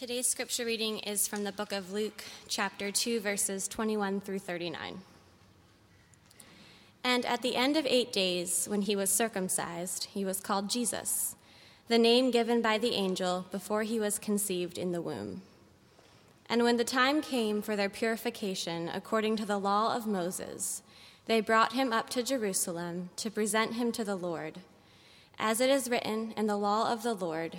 Today's scripture reading is from the book of Luke, chapter 2, verses 21 through 39. And at the end of eight days, when he was circumcised, he was called Jesus, the name given by the angel before he was conceived in the womb. And when the time came for their purification according to the law of Moses, they brought him up to Jerusalem to present him to the Lord. As it is written in the law of the Lord,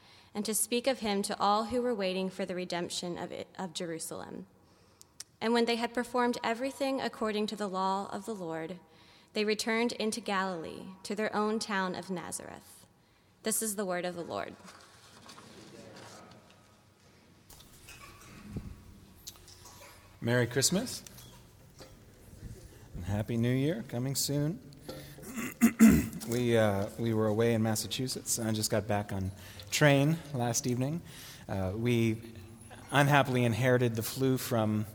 and to speak of him to all who were waiting for the redemption of, it, of Jerusalem. And when they had performed everything according to the law of the Lord, they returned into Galilee to their own town of Nazareth. This is the word of the Lord. Merry Christmas and Happy New Year coming soon. we, uh, we were away in Massachusetts. and I just got back on train last evening. Uh, we unhappily inherited the flu from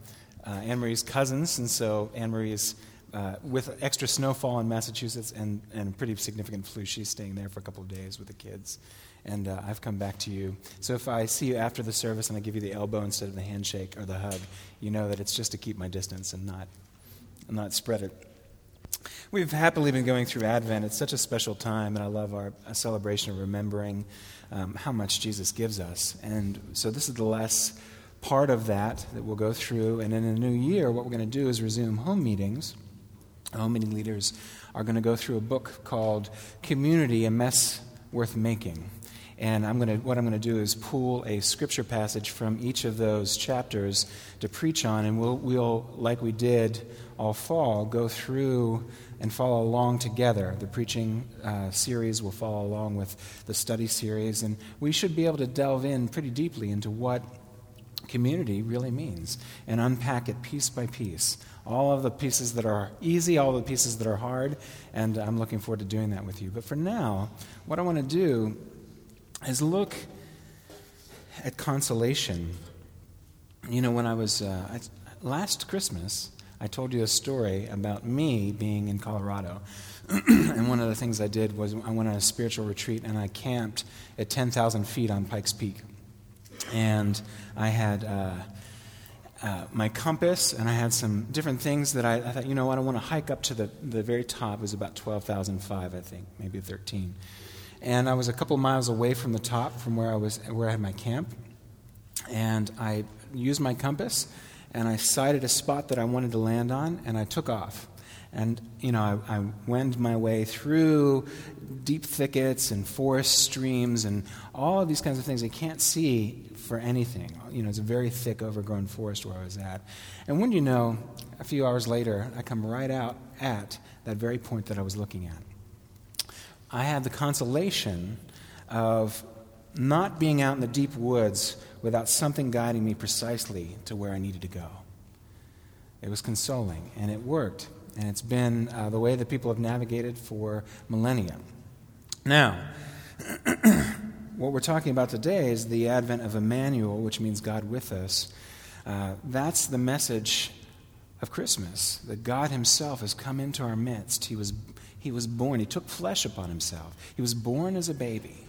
uh, Anne Marie's cousins, and so Anne Marie is uh, with extra snowfall in Massachusetts and, and pretty significant flu. She's staying there for a couple of days with the kids. And uh, I've come back to you. So if I see you after the service and I give you the elbow instead of the handshake or the hug, you know that it's just to keep my distance and not, not spread it. We've happily been going through Advent. It's such a special time, and I love our celebration of remembering um, how much Jesus gives us. And so this is the last part of that that we'll go through. And in the new year, what we're going to do is resume home meetings. Home meeting leaders are going to go through a book called Community, a Mess Worth Making. And I'm going to, what I'm going to do is pull a scripture passage from each of those chapters to preach on, and we'll, we'll like we did all fall, go through and follow along together. The preaching uh, series will follow along with the study series, and we should be able to delve in pretty deeply into what community really means and unpack it piece by piece. All of the pieces that are easy, all the pieces that are hard, and I'm looking forward to doing that with you. But for now, what I want to do is look at consolation. You know, when I was uh, last Christmas, I told you a story about me being in Colorado. and one of the things I did was I went on a spiritual retreat and I camped at 10,000 feet on Pikes Peak. And I had uh, uh, my compass and I had some different things that I, I thought, you know what, I want to hike up to the, the very top. It was about 12,005, I think, maybe 13. And I was a couple miles away from the top from where I, was, where I had my camp. And I used my compass and I sighted a spot that I wanted to land on, and I took off. And, you know, I, I wend my way through deep thickets and forest streams and all of these kinds of things I can't see for anything. You know, it's a very thick, overgrown forest where I was at. And when you know, a few hours later, I come right out at that very point that I was looking at. I had the consolation of not being out in the deep woods without something guiding me precisely to where I needed to go. It was consoling, and it worked. And it's been uh, the way that people have navigated for millennia. Now, what we're talking about today is the advent of Emmanuel, which means God with us. Uh, that's the message of Christmas, that God Himself has come into our midst. He was, he was born, He took flesh upon Himself. He was born as a baby.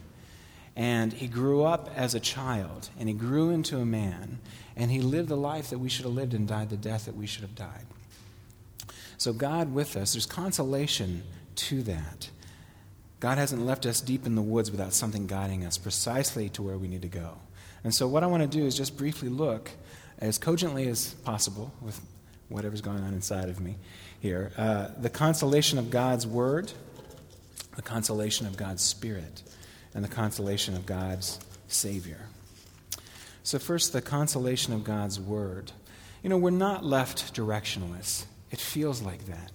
And he grew up as a child, and he grew into a man, and he lived the life that we should have lived and died the death that we should have died. So, God with us, there's consolation to that. God hasn't left us deep in the woods without something guiding us precisely to where we need to go. And so, what I want to do is just briefly look as cogently as possible with whatever's going on inside of me here uh, the consolation of God's Word, the consolation of God's Spirit and the consolation of God's Savior. So, first, the consolation of God's Word. You know, we're not left directionless. It feels like that.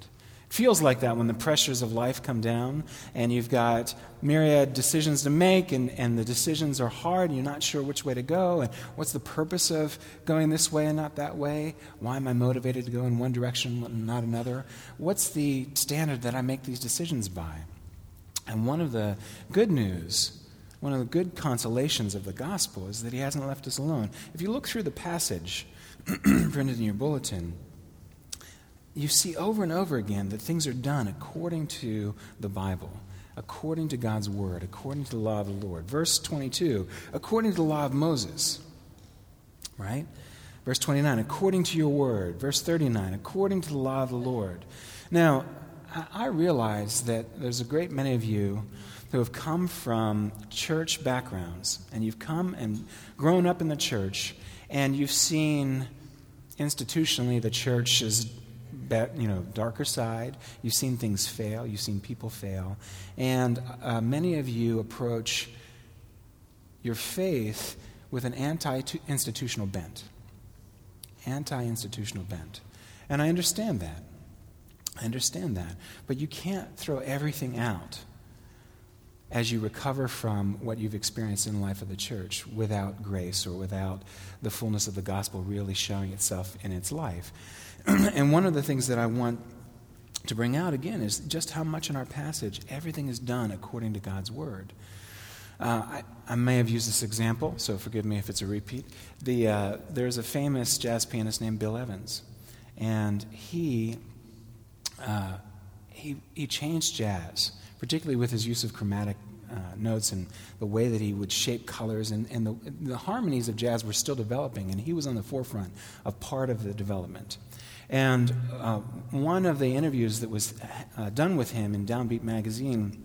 It feels like that when the pressures of life come down and you've got myriad decisions to make and, and the decisions are hard and you're not sure which way to go and what's the purpose of going this way and not that way? Why am I motivated to go in one direction and not another? What's the standard that I make these decisions by? And one of the good news, one of the good consolations of the gospel is that he hasn't left us alone. If you look through the passage printed in your bulletin, you see over and over again that things are done according to the Bible, according to God's word, according to the law of the Lord. Verse 22, according to the law of Moses, right? Verse 29, according to your word. Verse 39, according to the law of the Lord. Now, I realize that there's a great many of you who have come from church backgrounds, and you've come and grown up in the church, and you've seen institutionally the church's you know darker side. You've seen things fail. You've seen people fail, and uh, many of you approach your faith with an anti-institutional bent. Anti-institutional bent, and I understand that. I understand that. But you can't throw everything out as you recover from what you've experienced in the life of the church without grace or without the fullness of the gospel really showing itself in its life. and one of the things that I want to bring out again is just how much in our passage everything is done according to God's word. Uh, I, I, may have used this example, so forgive me if it's a repeat. The, uh, there's a famous jazz pianist named Bill Evans, and he uh, he, he changed jazz, particularly with his use of chromatic uh, notes and the way that he would shape colors. And, and the, the harmonies of jazz were still developing, and he was on the forefront of part of the development. And uh, one of the interviews that was uh, done with him in Downbeat magazine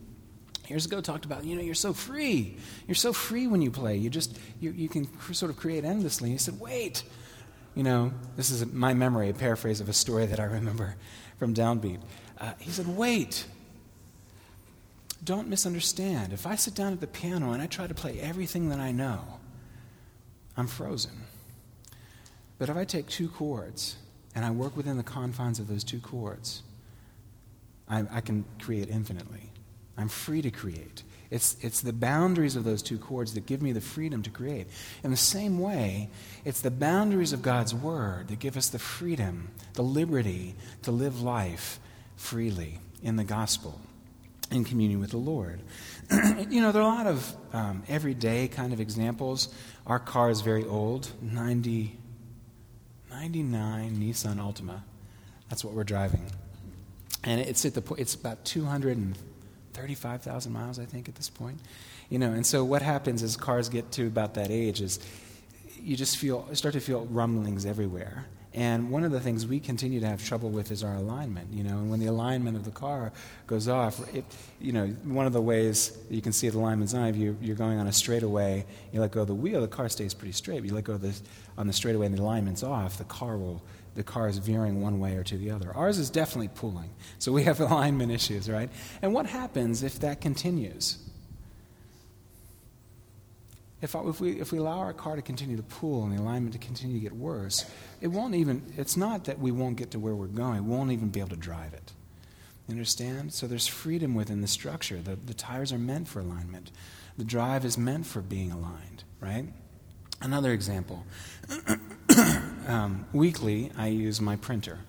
years ago talked about, you know, you're so free. You're so free when you play. You just, you, you can cr- sort of create endlessly. And he said, wait. You know, this is my memory, a paraphrase of a story that I remember from Downbeat. Uh, he said, Wait. Don't misunderstand. If I sit down at the piano and I try to play everything that I know, I'm frozen. But if I take two chords and I work within the confines of those two chords, I, I can create infinitely. I'm free to create. It's, it's the boundaries of those two chords that give me the freedom to create. In the same way, it's the boundaries of God's Word that give us the freedom, the liberty to live life freely in the gospel, in communion with the Lord. you know, there are a lot of um, everyday kind of examples. Our car is very old 90, 99 Nissan Altima. That's what we're driving. And it's, at the, it's about 200 and 35,000 miles, I think, at this point. You know, and so what happens as cars get to about that age is you just feel, start to feel rumblings everywhere. And one of the things we continue to have trouble with is our alignment, you know. And when the alignment of the car goes off, it, you know, one of the ways you can see the alignment's on, if you, you're going on a straightaway, you let go of the wheel, the car stays pretty straight. But you let go of the, on the straightaway and the alignment's off, the car will the car is veering one way or to the other. Ours is definitely pulling. So we have alignment issues, right? And what happens if that continues? If, if, we, if we allow our car to continue to pull and the alignment to continue to get worse, it won't even, it's not that we won't get to where we're going, we won't even be able to drive it. You understand? So there's freedom within the structure. The, the tires are meant for alignment, the drive is meant for being aligned, right? Another example. um, weekly, I use my printer,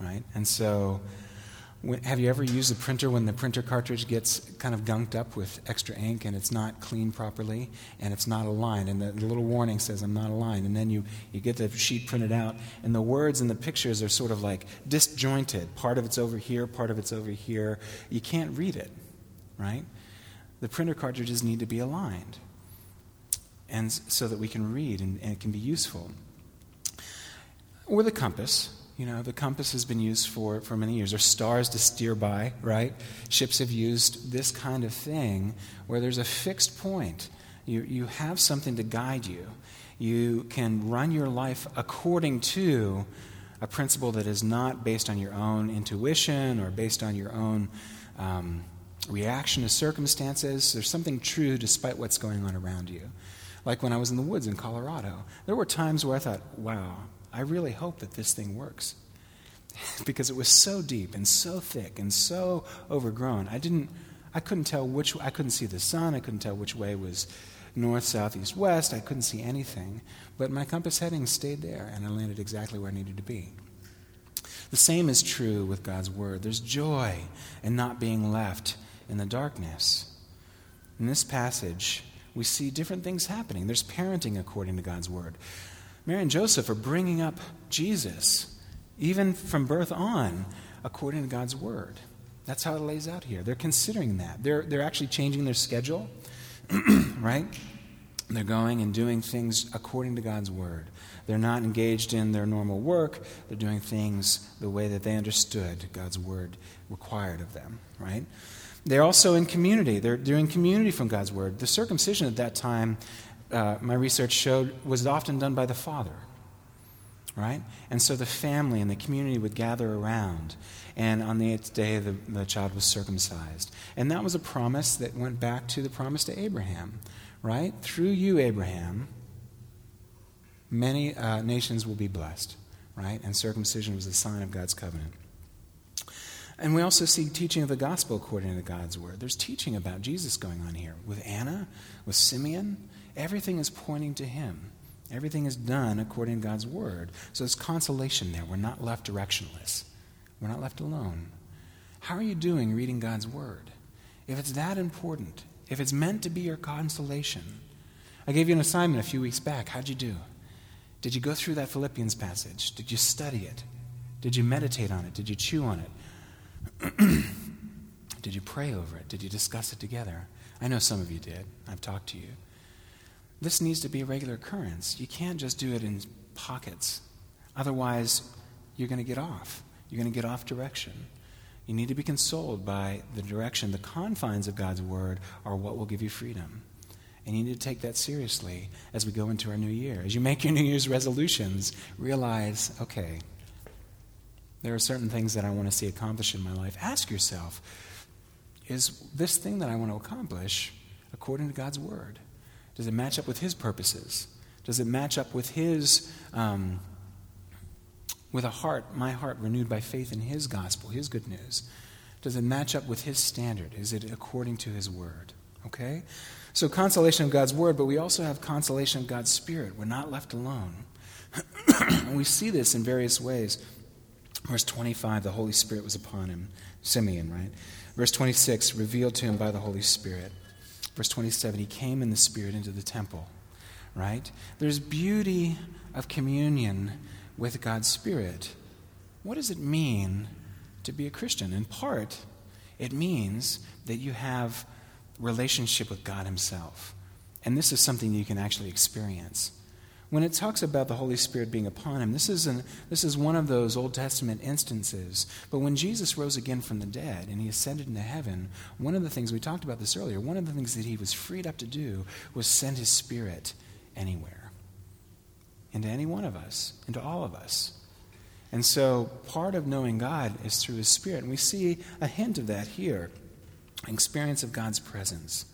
right? And so have you ever used a printer when the printer cartridge gets kind of gunked up with extra ink and it's not cleaned properly and it's not aligned and the, the, little warning says I'm not aligned and then you, you get the sheet printed out and the words and the pictures are sort of like disjointed. Part of it's over here, part of it's over here. You can't read it, right? The printer cartridges need to be aligned and so that we can read and, and it can be useful. Or the compass you know, the compass has been used for, for many years. There's stars to steer by, right? Ships have used this kind of thing where there's a fixed point. You, you have something to guide you. You can run your life according to a principle that is not based on your own intuition or based on your own um, reaction to circumstances. There's something true despite what's going on around you. Like when I was in the woods in Colorado, there were times where I thought, wow, I really hope that this thing works. because it was so deep and so thick and so overgrown. I didn't I couldn't tell which I couldn't see the sun, I couldn't tell which way was north, south, east, west. I couldn't see anything. But my compass heading stayed there and I landed exactly where I needed to be. The same is true with God's word. There's joy in not being left in the darkness. In this passage, we see different things happening. There's parenting according to God's word. Mary and Joseph are bringing up Jesus, even from birth on, according to God's word. That's how it lays out here. They're considering that. They're, they're actually changing their schedule, right? They're going and doing things according to God's word. They're not engaged in their normal work. They're doing things the way that they understood God's word required of them, right? They're also in community. They're doing community from God's word. The circumcision at that time uh, my research showed was often done by the father. Right? And so the family and the community would gather around, and on the eighth day, the, the child was circumcised. And that was a promise that went back to the promise to Abraham. Right? Through you, Abraham, many uh, nations will be blessed. Right? And circumcision was a sign of God's covenant. And we also see teaching of the gospel according to God's word. There's teaching about Jesus going on here with Anna, with Simeon, Everything is pointing to Him. Everything is done according to God's word. So there's consolation there. We're not left directionless, we're not left alone. How are you doing reading God's word? If it's that important, if it's meant to be your consolation, I gave you an assignment a few weeks back. How'd you do? Did you go through that Philippians passage? Did you study it? Did you meditate on it? Did you chew on it? did you pray over it? Did you discuss it together? I know some of you did. I've talked to you. This needs to be a regular occurrence. You can't just do it in pockets. Otherwise, you're going to get off. You're going to get off direction. You need to be consoled by the direction, the confines of God's word are what will give you freedom. And you need to take that seriously as we go into our new year. As you make your New Year's resolutions, realize okay, there are certain things that I want to see accomplished in my life. Ask yourself, is this thing that I want to accomplish according to God's word? Does it match up with His purposes? Does it match up with His, um, with a heart, my heart renewed by faith in His gospel, His good news? Does it match up with His standard? Is it according to His word? Okay? So, consolation of God's word, but we also have consolation of God's spirit. We're not left alone. we see this in various ways. Verse 25, the Holy Spirit was upon him. Simeon, right? Verse 26, revealed to him by the Holy Spirit. Verse 27, he came in the Spirit into the temple, right? There's beauty of communion with God's Spirit. What does it mean to be a Christian? In part, it means that you have relationship with God Himself. And this is something you can actually experience. When it talks about the Holy Spirit being upon him, this is, an, this is one of those Old Testament instances. But when Jesus rose again from the dead and he ascended into heaven, one of the things, we talked about this earlier, one of the things that he was freed up to do was send his Spirit anywhere, into any one of us, into all of us. And so part of knowing God is through his Spirit. And we see a hint of that here experience of God's presence,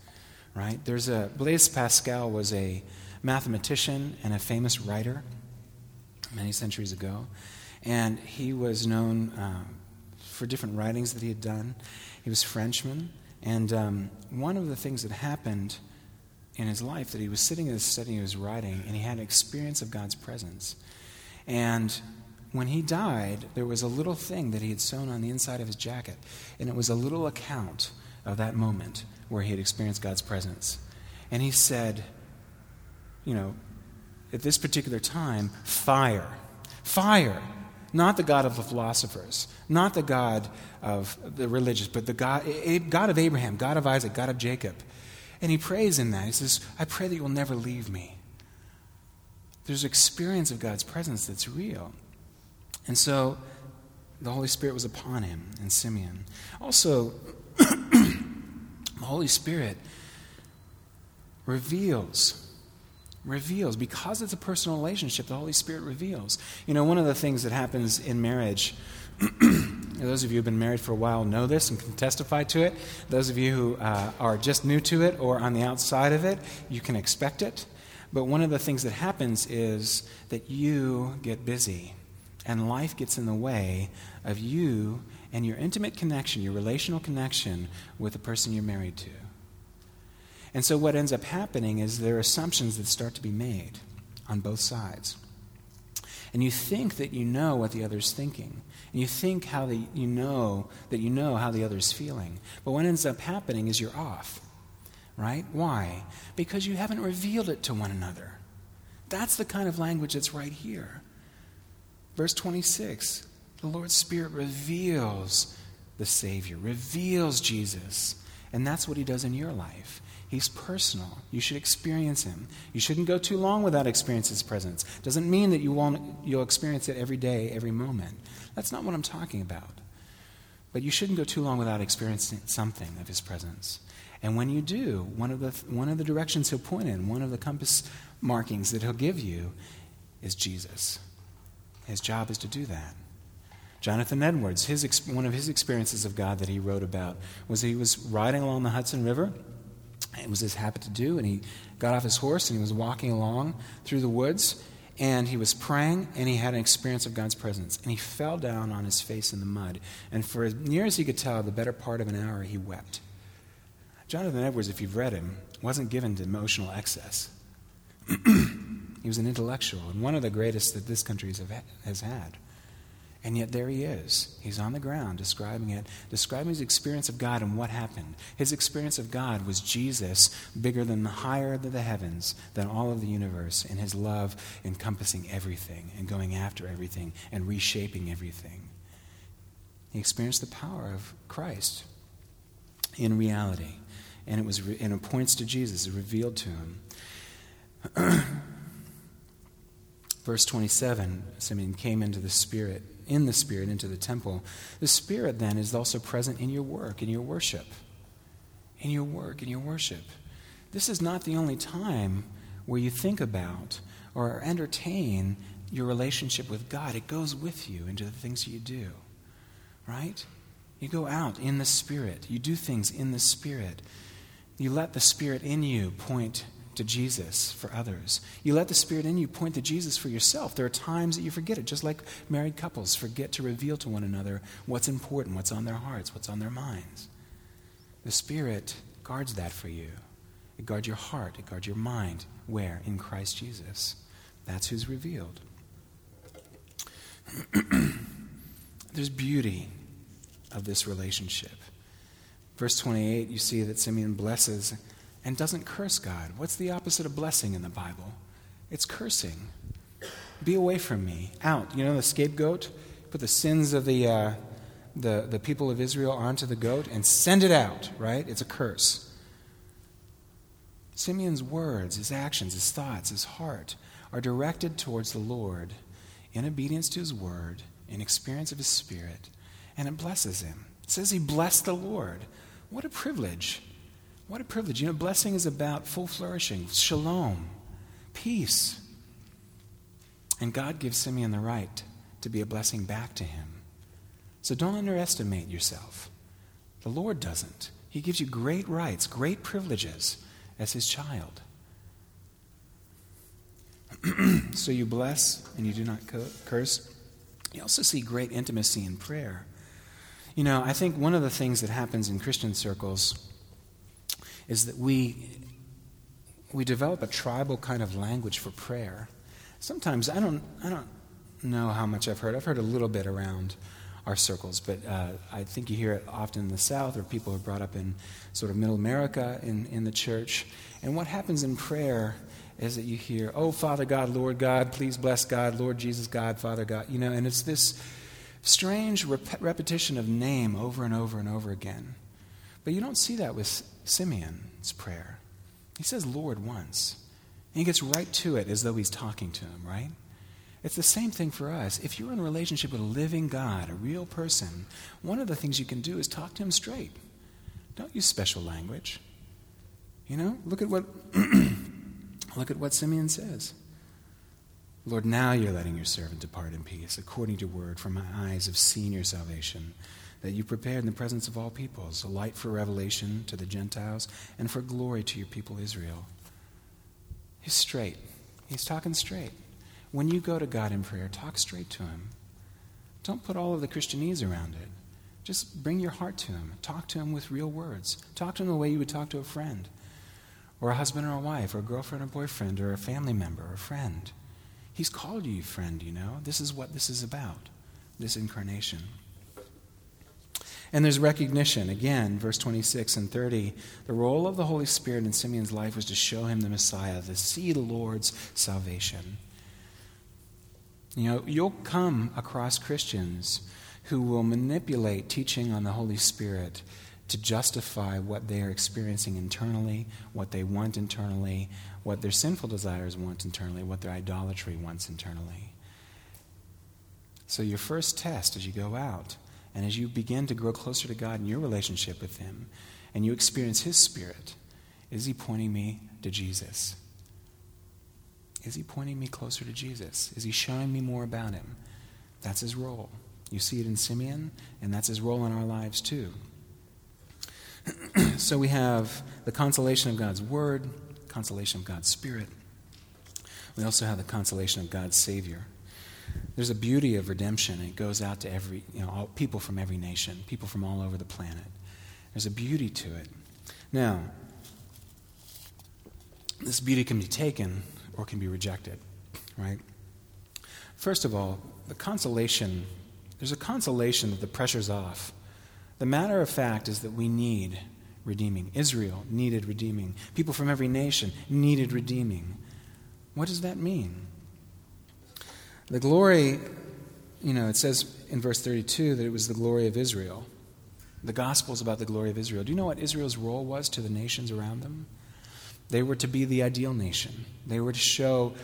right? There's a, Blaise Pascal was a mathematician and a famous writer many centuries ago. And he was known uh, for different writings that he had done. He was Frenchman. And um, one of the things that happened in his life that he was sitting in his study, he was writing, and he had an experience of God's presence. And when he died, there was a little thing that he had sewn on the inside of his jacket, and it was a little account of that moment where he had experienced God's presence. And he said, you know, at this particular time, fire. Fire. Not the God of the philosophers, not the God of the religious, but the God, God of Abraham, God of Isaac, God of Jacob. And he prays in that. He says, I pray that you will never leave me. There's experience of God's presence that's real. And so the Holy Spirit was upon him and Simeon. Also, the Holy Spirit reveals reveals. Because it's a personal relationship the holy spirit reveals. You know one of the things that happens in marriage those of you who have been married for a while know this and can testify to it. Those of you who uh, are just new to it or on the outside of it you can expect it. But one of the things that happens is that you get busy and life gets in the way of you and your intimate connection, your relational connection with the person you're married to. And so, what ends up happening is there are assumptions that start to be made on both sides. And you think that you know what the other's thinking. And you think how the, you know that you know how the other's feeling. But what ends up happening is you're off. Right? Why? Because you haven't revealed it to one another. That's the kind of language that's right here. Verse 26 the Lord's Spirit reveals the Savior, reveals Jesus. And that's what He does in your life. He's personal. You should experience Him. You shouldn't go too long without experiencing His presence. Doesn't mean that you won't, you'll experience it every day, every moment. That's not what I'm talking about. But you shouldn't go too long without experiencing something of His presence. And when you do, one of the, one of the directions He'll point in, one of the compass markings that He'll give you is Jesus. His job is to do that. Jonathan Edwards, his, one of his experiences of God that he wrote about was he was riding along the Hudson River. It was his habit to do, and he got off his horse and he was walking along through the woods, and he was praying, and he had an experience of God's presence. And he fell down on his face in the mud, and for as near as he could tell, the better part of an hour, he wept. Jonathan Edwards, if you've read him, wasn't given to emotional excess. he was an intellectual, and one of the greatest that this country has had. And yet there he is. He's on the ground describing it, describing his experience of God and what happened. His experience of God was Jesus bigger than the higher than the heavens, than all of the universe, and his love encompassing everything and going after everything and reshaping everything. He experienced the power of Christ in reality. And it was re- and it points to Jesus, it revealed to him. Verse 27, Simeon came into the Spirit in the Spirit into the temple. The Spirit then is also present in your work, in your worship. In your work, in your worship. This is not the only time where you think about or entertain your relationship with God. It goes with you into the things you do, right? You go out in the Spirit, you do things in the Spirit. You let the Spirit in you point to Jesus for others. You let the Spirit in you point to Jesus for yourself. There are times that you forget it, just like married couples forget to reveal to one another what's important, what's on their hearts, what's on their minds. The Spirit guards that for you. It guards your heart, it guards your mind. Where? In Christ Jesus. That's who's revealed. There's beauty of this relationship. Verse 28, you see that Simeon blesses and doesn't curse God. What's the opposite of blessing in the Bible? It's cursing. Be away from me. Out. You know the scapegoat? Put the sins of the, uh, the, the people of Israel onto the goat and send it out, right? It's a curse. Simeon's words, his actions, his thoughts, his heart are directed towards the Lord in obedience to his word, in experience of his spirit, and it blesses him. It says he blessed the Lord. What a privilege. What a privilege. You know, blessing is about full flourishing, shalom, peace. And God gives Simeon the right to be a blessing back to him. So don't underestimate yourself. The Lord doesn't. He gives you great rights, great privileges as his child. so you bless and you do not curse. You also see great intimacy in prayer. You know, I think one of the things that happens in Christian circles is that we, we develop a tribal kind of language for prayer. Sometimes I don't, I don't know how much I've heard. I've heard a little bit around our circles, but uh, I think you hear it often in the South, or people are brought up in sort of middle America in, in the church. And what happens in prayer is that you hear, Oh, Father God, Lord God, please bless God, Lord Jesus God, Father God. You know, and it's this strange rep- repetition of name over and over and over again. But you don't see that with Simeon's prayer. He says Lord once. And he gets right to it as though he's talking to him, right? It's the same thing for us. If you're in a relationship with a living God, a real person, one of the things you can do is talk to him straight. Don't use special language. You know, look at what look at what Simeon says. Lord, now you're letting your servant depart in peace, according to your word, for my eyes have seen your salvation, that you prepared in the presence of all peoples, a light for revelation to the Gentiles, and for glory to your people Israel. He's straight. He's talking straight. When you go to God in prayer, talk straight to Him. Don't put all of the Christianese around it. Just bring your heart to Him. Talk to Him with real words. Talk to Him the way you would talk to a friend, or a husband or a wife, or a girlfriend or boyfriend, or a family member or a friend. He's called you friend, you know. This is what this is about, this incarnation. And there's recognition. Again, verse 26 and 30. The role of the Holy Spirit in Simeon's life was to show him the Messiah, to see the Lord's salvation. You know, you'll come across Christians who will manipulate teaching on the Holy Spirit to justify what they are experiencing internally, what they want internally, what their sinful desires want internally, what their idolatry wants internally. So, your first test as you go out and as you begin to grow closer to God in your relationship with Him and you experience His Spirit, is He pointing me to Jesus? Is he pointing me closer to Jesus? Is he showing me more about him? That's his role. You see it in Simeon, and that's his role in our lives too. so we have the consolation of God's word, consolation of God's spirit. We also have the consolation of God's Savior. There's a beauty of redemption. It goes out to every, you know, all, people from every nation, people from all over the planet. There's a beauty to it. Now, this beauty can be taken or can be rejected, right? First of all, the consolation, there's a consolation that the pressure's off. The matter of fact is that we need redeeming. Israel needed redeeming. People from every nation needed redeeming. What does that mean? The glory, you know, it says in verse 32 that it was the glory of Israel. The gospel is about the glory of Israel. Do you know what Israel's role was to the nations around them? They were to be the ideal nation. They were to show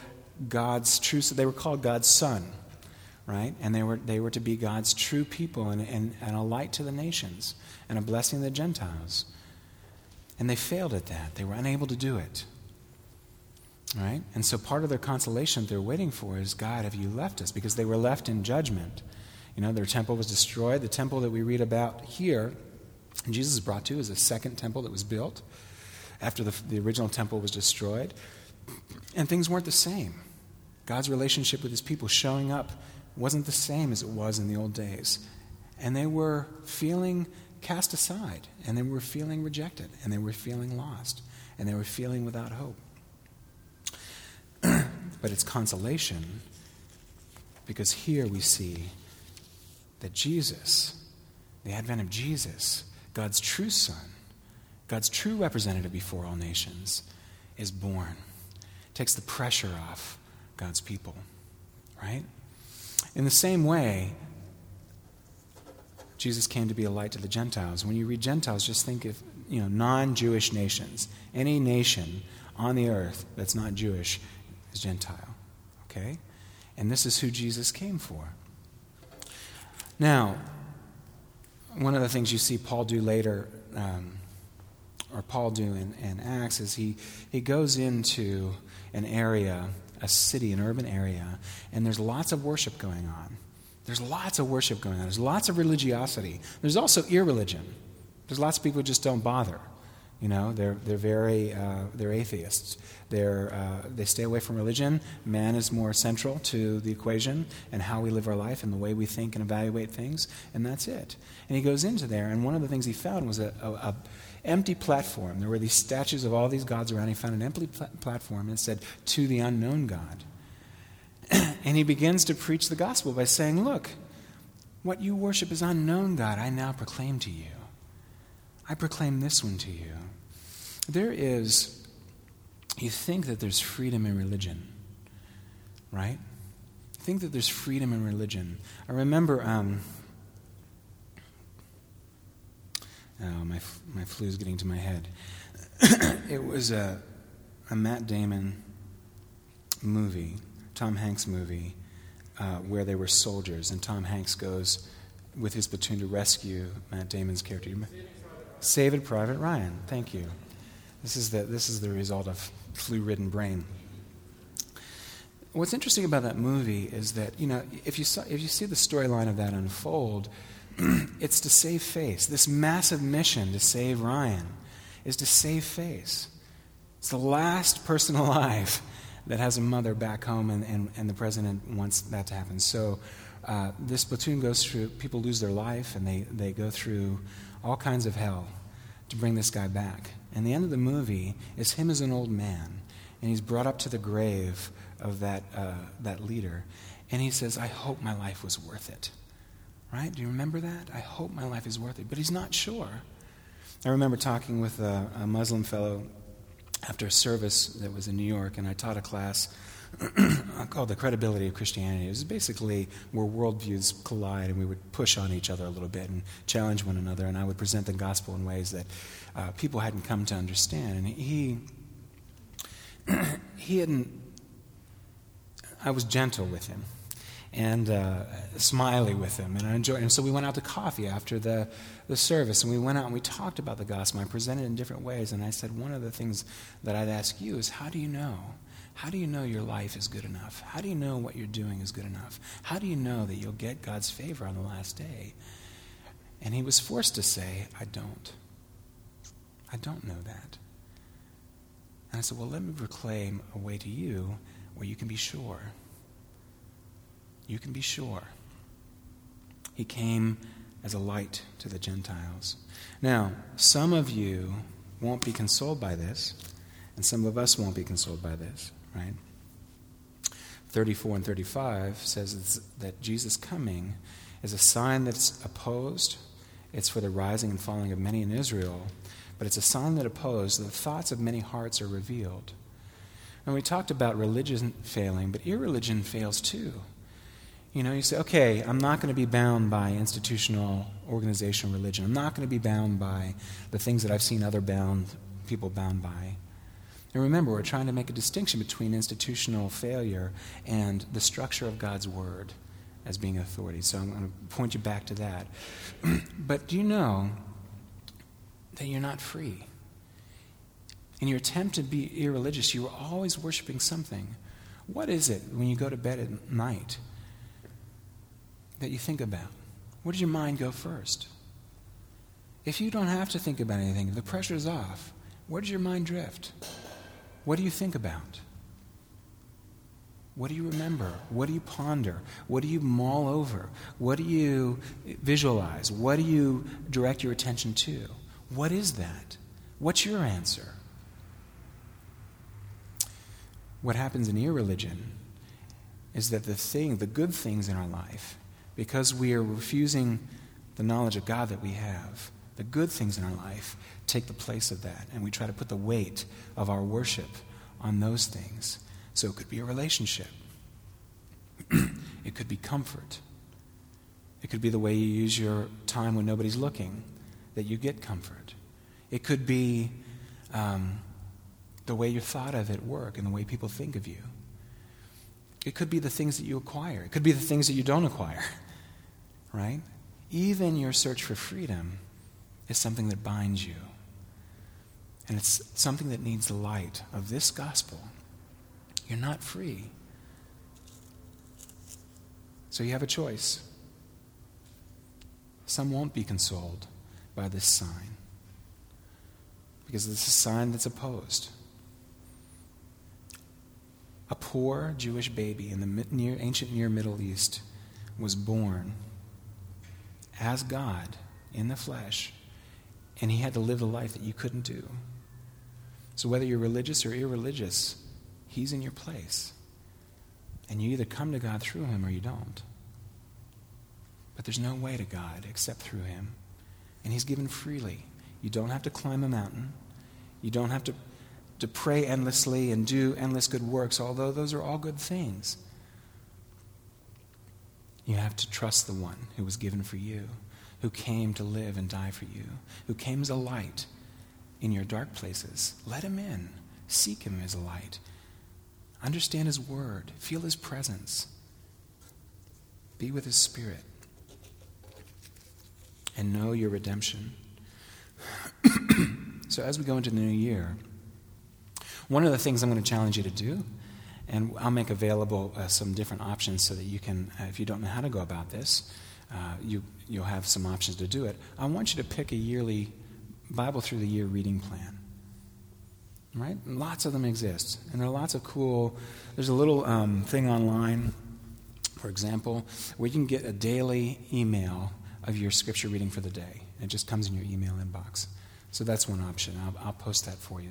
God's true, so they were called God's son, right? And they were, they were to be God's true people and, and, and a light to the nations and a blessing to the Gentiles. And they failed at that. They were unable to do it. Right? And so part of their consolation they're waiting for is God, have you left us? Because they were left in judgment. You know, their temple was destroyed. The temple that we read about here, Jesus is brought to, is a second temple that was built after the, the original temple was destroyed. And things weren't the same. God's relationship with his people showing up wasn't the same as it was in the old days. And they were feeling cast aside, and they were feeling rejected, and they were feeling lost, and they were feeling without hope. But it's consolation because here we see that Jesus, the advent of Jesus, God's true Son, God's true representative before all nations, is born. Takes the pressure off God's people, right? In the same way, Jesus came to be a light to the Gentiles. When you read Gentiles, just think of you know non-Jewish nations. Any nation on the earth that's not Jewish Gentile. Okay? And this is who Jesus came for. Now, one of the things you see Paul do later um, or Paul do in, in Acts is he, he goes into an area, a city, an urban area, and there's lots of worship going on. There's lots of worship going on. There's lots of religiosity. There's also irreligion. There's lots of people who just don't bother. You know, they're, they're very, uh, they're atheists. They're, uh, they stay away from religion. Man is more central to the equation and how we live our life and the way we think and evaluate things, and that's it. And he goes into there, and one of the things he found was a, a, a empty platform. There were these statues of all these gods around. He found an empty pl- platform and said, To the unknown God. and he begins to preach the gospel by saying, Look, what you worship is unknown, God. I now proclaim to you. I proclaim this one to you. There is, you think that there's freedom in religion, right? You think that there's freedom in religion. I remember, um, oh, my, my flu is getting to my head. it was a, a Matt Damon movie, Tom Hanks movie, uh, where they were soldiers, and Tom Hanks goes with his platoon to rescue Matt Damon's character. Saving Private Ryan. Thank you. This is the, this is the result of flu ridden brain. What's interesting about that movie is that, you know, if you, saw, if you see the storyline of that unfold, it's to save face. This massive mission to save Ryan is to save face. It's the last person alive that has a mother back home, and, and, and the president wants that to happen. So uh, this platoon goes through, people lose their life, and they, they go through all kinds of hell to bring this guy back. And the end of the movie is him as an old man, and he's brought up to the grave of that, uh, that leader, and he says, I hope my life was worth it. Right? Do you remember that? I hope my life is worth it. But he's not sure. I remember talking with a, a Muslim fellow after a service that was in New York, and I taught a class called The Credibility of Christianity. It was basically where worldviews collide, and we would push on each other a little bit and challenge one another, and I would present the gospel in ways that uh, people hadn't come to understand. And he, he hadn't, I was gentle with him and uh, smiley with him, and I enjoyed. And so we went out to coffee after the the service, and we went out and we talked about the gospel. I presented in different ways, and I said one of the things that I'd ask you is, how do you know? How do you know your life is good enough? How do you know what you're doing is good enough? How do you know that you'll get God's favor on the last day? And he was forced to say, I don't. I don't know that. And I said, Well, let me proclaim a way to you where you can be sure. You can be sure. He came as a light to the Gentiles. Now, some of you won't be consoled by this, and some of us won't be consoled by this, right? 34 and 35 says that Jesus' coming is a sign that's opposed. It's for the rising and falling of many in Israel, but it's a sign that opposed. The thoughts of many hearts are revealed. And we talked about religion failing, but irreligion fails too. You know, you say, okay, I'm not going to be bound by institutional organizational religion. I'm not going to be bound by the things that I've seen other bound people bound by. And remember, we're trying to make a distinction between institutional failure and the structure of God's Word as being authority. So I'm going to point you back to that. but do you know that you're not free? In your attempt to be irreligious, you are always worshiping something. What is it when you go to bed at night? That you think about? Where does your mind go first? If you don't have to think about anything, the pressure's off, where does your mind drift? What do you think about? What do you remember? What do you ponder? What do you mull over? What do you visualize? What do you direct your attention to? What is that? What's your answer? What happens in irreligion is that the thing, the good things in our life, because we are refusing the knowledge of God that we have, the good things in our life take the place of that. And we try to put the weight of our worship on those things. So it could be a relationship, it could be comfort, it could be the way you use your time when nobody's looking, that you get comfort. It could be um, the way you're thought of at work and the way people think of you. It could be the things that you acquire. It could be the things that you don't acquire. right? Even your search for freedom is something that binds you. And it's something that needs the light of this gospel. You're not free. So you have a choice. Some won't be consoled by this sign. because it's a sign that's opposed. A poor Jewish baby in the ancient Near Middle East was born as God in the flesh, and he had to live the life that you couldn't do. So, whether you're religious or irreligious, he's in your place. And you either come to God through him or you don't. But there's no way to God except through him. And he's given freely. You don't have to climb a mountain. You don't have to, to pray endlessly and do endless good works, although those are all good things. You have to trust the one who was given for you, who came to live and die for you, who came as a light in your dark places. Let him in. Seek him as a light. Understand his word. Feel his presence. Be with his spirit. And know your redemption. so, as we go into the new year, one of the things I'm going to challenge you to do and I'll make available uh, some different options so that you can, uh, if you don't know how to go about this, uh, you, you'll have some options to do it. I want you to pick a yearly Bible through the year reading plan. Right? Lots of them exist. And there are lots of cool, there's a little um, thing online, for example, where you can get a daily email of your scripture reading for the day. It just comes in your email inbox. So that's one option. I'll, I'll post that for you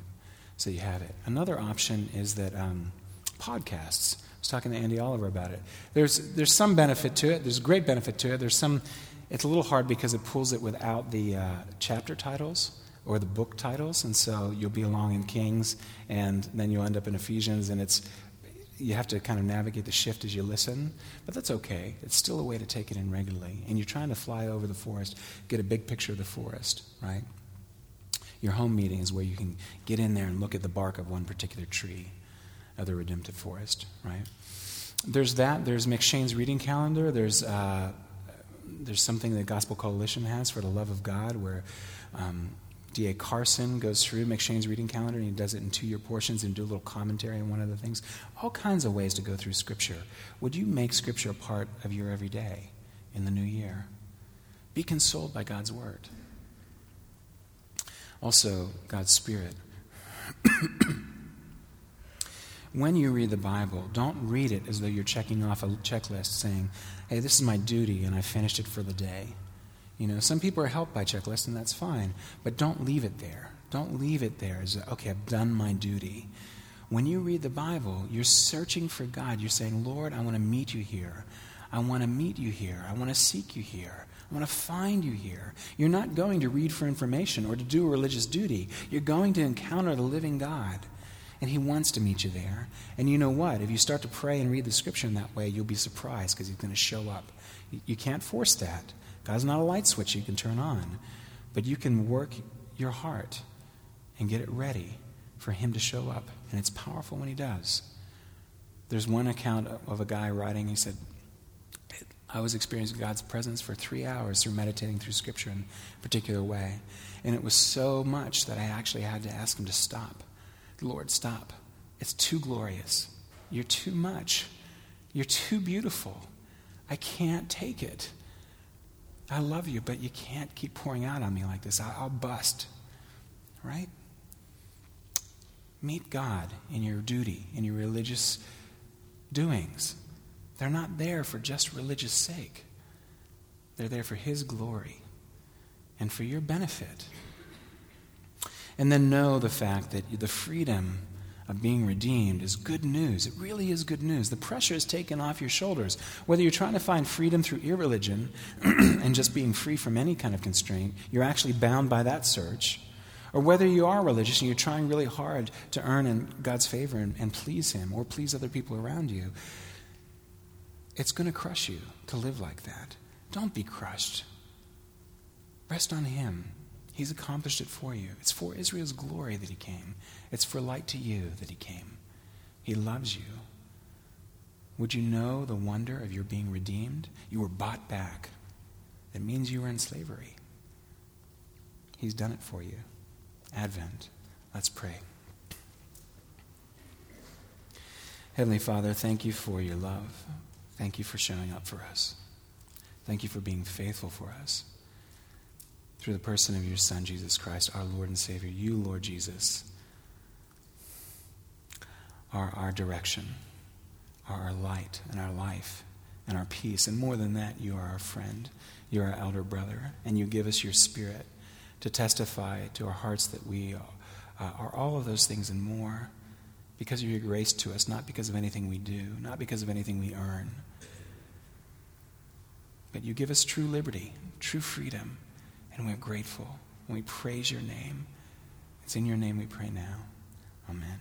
so you have it. Another option is that. Um, podcasts. I was talking to Andy Oliver about it. There's, there's some benefit to it. There's great benefit to it. There's some, it's a little hard because it pulls it without the uh, chapter titles or the book titles. And so you'll be along in Kings and then you'll end up in Ephesians and it's, you have to kind of navigate the shift as you listen, but that's okay. It's still a way to take it in regularly. And you're trying to fly over the forest, get a big picture of the forest, right? Your home meeting is where you can get in there and look at the bark of one particular tree of the redemptive forest, right? There's that. There's M'Cheyne's reading calendar. There's uh, there's something that Gospel Coalition has for the love of God, where um, D.A. Carson goes through M'Cheyne's reading calendar and he does it in two year portions and do a little commentary on one of the things. All kinds of ways to go through Scripture. Would you make Scripture a part of your everyday in the new year? Be consoled by God's Word. Also, God's Spirit. when you read the Bible, don't read it as though you're checking off a checklist saying, hey, this is my duty and I finished it for the day. You know, some people are helped by checklists and that's fine, but don't leave it there. Don't leave it there as, okay, I've done my duty. When you read the Bible, you're searching for God. You're saying, Lord, I want to meet you here. I want to meet you here. I want to seek you here. I want to find you here. You're not going to read for information or to do a religious duty. You're going to encounter the living God. And He wants to meet you there. And you know what? If you start to pray and read the scripture in that way, you'll be surprised because He's going to show up. You can't force that. God's not a light switch you can turn on. But you can work your heart and get it ready for Him to show up. And it's powerful when He does. There's one account of a guy writing, he said, I was experiencing God's presence for three hours through meditating through Scripture in a particular way. And it was so much that I actually had to ask him to stop Lord, stop. It's too glorious. You're too much. You're too beautiful. I can't take it. I love you, but you can't keep pouring out on me like this. I'll bust. Right? Meet God in your duty, in your religious doings. They're not there for just religious sake, they're there for His glory and for your benefit. And then know the fact that the freedom of being redeemed is good news. It really is good news. The pressure is taken off your shoulders. Whether you're trying to find freedom through irreligion and just being free from any kind of constraint, you're actually bound by that search. Or whether you are religious and you're trying really hard to earn in God's favor and, and please Him or please other people around you, it's going to crush you to live like that. Don't be crushed. Rest on Him. He's accomplished it for you. It's for Israel's glory that he came, it's for light to you that he came. He loves you. Would you know the wonder of your being redeemed? You were bought back. It means you were in slavery. He's done it for you. Advent. Let's pray. Heavenly Father, thank you for your love. Thank you for showing up for us. Thank you for being faithful for us through the person of your Son, Jesus Christ, our Lord and Savior. You, Lord Jesus, are our direction, are our light and our life and our peace. And more than that, you are our friend. You are our elder brother. And you give us your spirit to testify to our hearts that we uh, are all of those things and more because of your grace to us, not because of anything we do, not because of anything we earn. But you give us true liberty, true freedom, and we're grateful. And we praise your name. It's in your name we pray now. Amen.